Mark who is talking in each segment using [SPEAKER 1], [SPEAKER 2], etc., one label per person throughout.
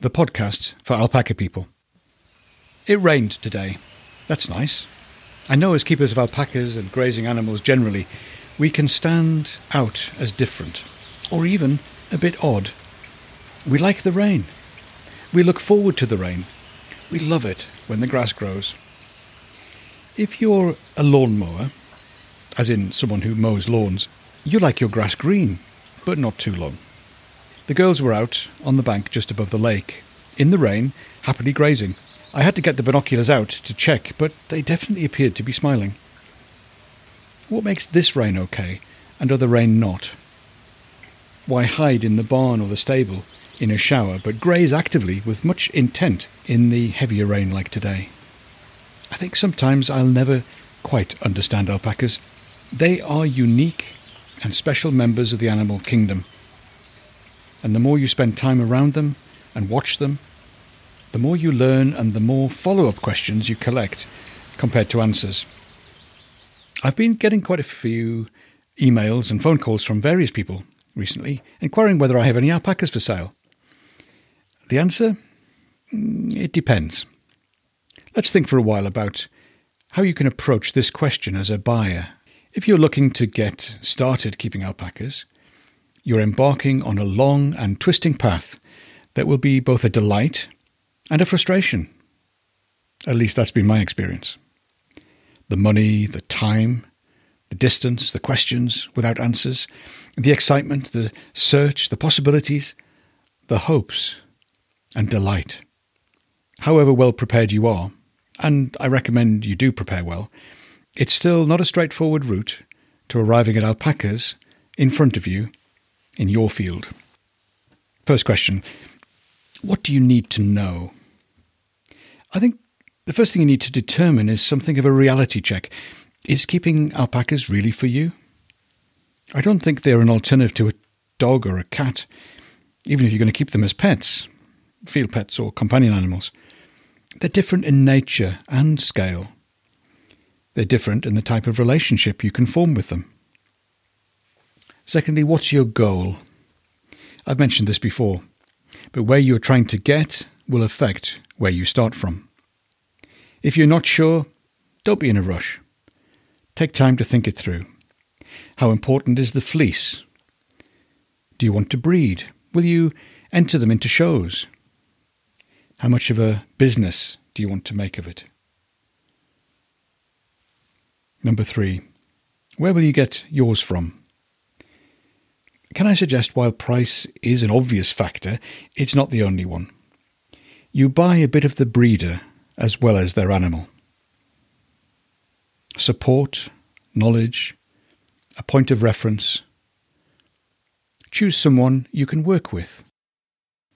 [SPEAKER 1] the podcast for alpaca people. It rained today. That's nice. I know as keepers of alpacas and grazing animals generally, we can stand out as different, or even a bit odd. We like the rain. We look forward to the rain. We love it when the grass grows. If you're a lawnmower, as in someone who mows lawns, you like your grass green, but not too long. The girls were out on the bank just above the lake, in the rain, happily grazing. I had to get the binoculars out to check, but they definitely appeared to be smiling. What makes this rain okay and other rain not? Why hide in the barn or the stable in a shower, but graze actively with much intent in the heavier rain like today? I think sometimes I'll never quite understand alpacas. They are unique and special members of the animal kingdom. And the more you spend time around them and watch them, the more you learn and the more follow up questions you collect compared to answers. I've been getting quite a few emails and phone calls from various people recently inquiring whether I have any alpacas for sale. The answer? Mm, it depends. Let's think for a while about how you can approach this question as a buyer if you're looking to get started keeping alpacas, you're embarking on a long and twisting path that will be both a delight and a frustration. At least that's been my experience. The money, the time, the distance, the questions without answers, the excitement, the search, the possibilities, the hopes, and delight. However well prepared you are, and I recommend you do prepare well, it's still not a straightforward route to arriving at alpacas in front of you in your field. First question What do you need to know? I think the first thing you need to determine is something of a reality check. Is keeping alpacas really for you? I don't think they're an alternative to a dog or a cat, even if you're going to keep them as pets, field pets or companion animals. They're different in nature and scale. They're different in the type of relationship you can form with them. Secondly, what's your goal? I've mentioned this before, but where you're trying to get will affect where you start from. If you're not sure, don't be in a rush. Take time to think it through. How important is the fleece? Do you want to breed? Will you enter them into shows? How much of a business do you want to make of it? Number three, where will you get yours from? Can I suggest while price is an obvious factor, it's not the only one. You buy a bit of the breeder as well as their animal. Support, knowledge, a point of reference. Choose someone you can work with.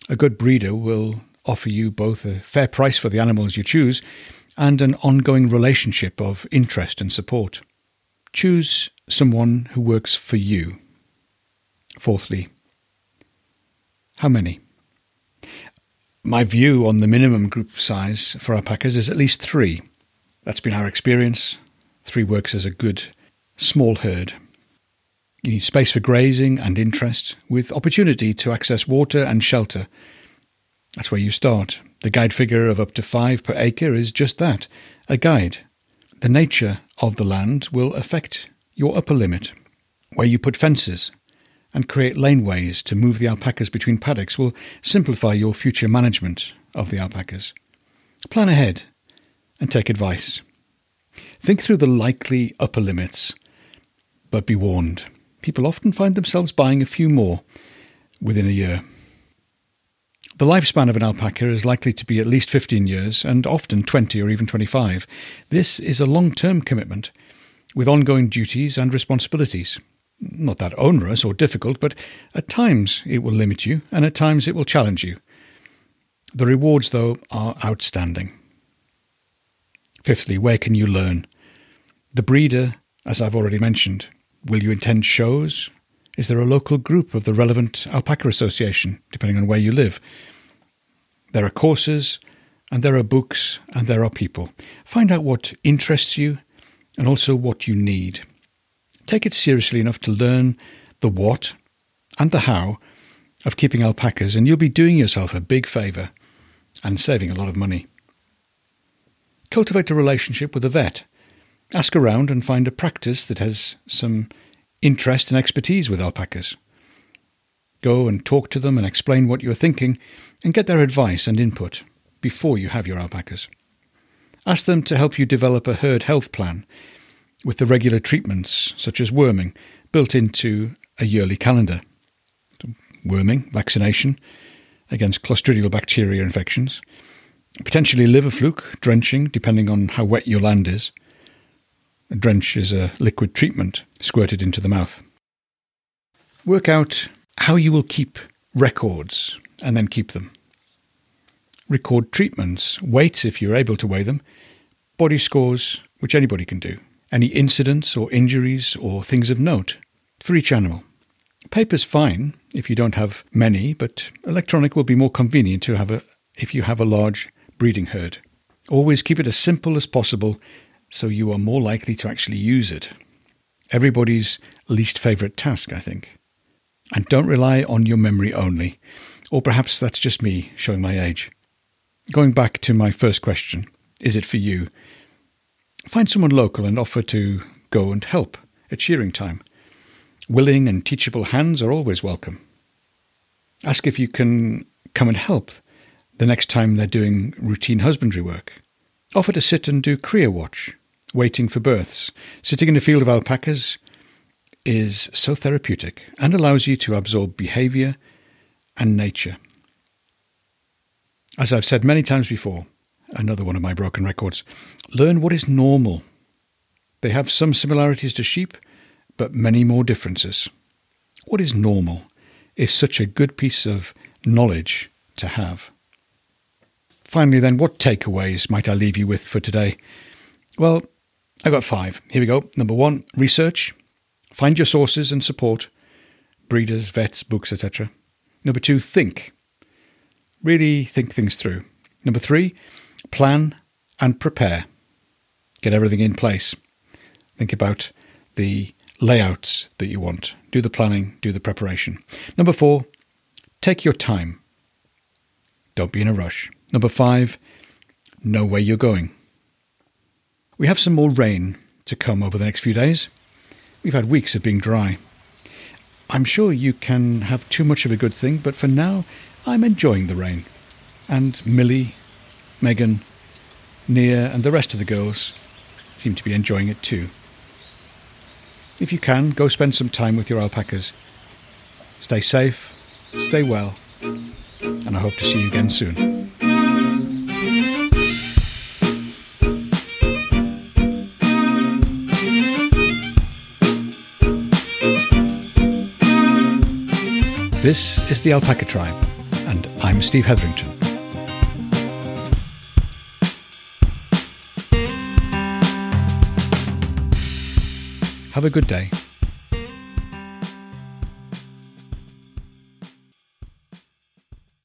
[SPEAKER 1] A good breeder will offer you both a fair price for the animals you choose and an ongoing relationship of interest and support. Choose someone who works for you. Fourthly, how many? My view on the minimum group size for alpacas is at least three. That's been our experience. Three works as a good small herd. You need space for grazing and interest, with opportunity to access water and shelter. That's where you start. The guide figure of up to five per acre is just that a guide. The nature of the land will affect your upper limit. Where you put fences and create laneways to move the alpacas between paddocks will simplify your future management of the alpacas. Plan ahead and take advice. Think through the likely upper limits, but be warned. People often find themselves buying a few more within a year. The lifespan of an alpaca is likely to be at least 15 years and often 20 or even 25. This is a long term commitment with ongoing duties and responsibilities. Not that onerous or difficult, but at times it will limit you and at times it will challenge you. The rewards, though, are outstanding. Fifthly, where can you learn? The breeder, as I've already mentioned. Will you attend shows? Is there a local group of the relevant alpaca association, depending on where you live? There are courses, and there are books, and there are people. Find out what interests you and also what you need. Take it seriously enough to learn the what and the how of keeping alpacas, and you'll be doing yourself a big favour and saving a lot of money. Cultivate a relationship with a vet. Ask around and find a practice that has some interest and expertise with alpacas. Go and talk to them and explain what you're thinking and get their advice and input before you have your alpacas. Ask them to help you develop a herd health plan with the regular treatments, such as worming, built into a yearly calendar. Worming, vaccination against clostridial bacteria infections, potentially liver fluke, drenching, depending on how wet your land is. A drench is a liquid treatment squirted into the mouth. Work out how you will keep records and then keep them. Record treatments, weights if you're able to weigh them, body scores, which anybody can do, any incidents or injuries or things of note for each animal. Paper's fine if you don't have many, but electronic will be more convenient to have a if you have a large breeding herd. Always keep it as simple as possible so you are more likely to actually use it. Everybody's least favourite task, I think. And don't rely on your memory only. Or perhaps that's just me showing my age. Going back to my first question is it for you? Find someone local and offer to go and help at shearing time. Willing and teachable hands are always welcome. Ask if you can come and help the next time they're doing routine husbandry work. Offer to sit and do cria watch, waiting for births. Sitting in a field of alpacas is so therapeutic and allows you to absorb behavior and nature. As I've said many times before, another one of my broken records, learn what is normal. They have some similarities to sheep, but many more differences. What is normal is such a good piece of knowledge to have. Finally, then, what takeaways might I leave you with for today? Well, I've got five. Here we go. Number one, research. Find your sources and support breeders, vets, books, etc. Number two, think. Really think things through. Number three, plan and prepare. Get everything in place. Think about the layouts that you want. Do the planning, do the preparation. Number four, take your time. Don't be in a rush. Number five, know where you're going. We have some more rain to come over the next few days. We've had weeks of being dry. I'm sure you can have too much of a good thing, but for now, I'm enjoying the rain. And Millie, Megan, Nia, and the rest of the girls seem to be enjoying it too. If you can, go spend some time with your alpacas. Stay safe, stay well, and I hope to see you again soon. This is the Alpaca Tribe, and I'm Steve Hetherington. Have a good day.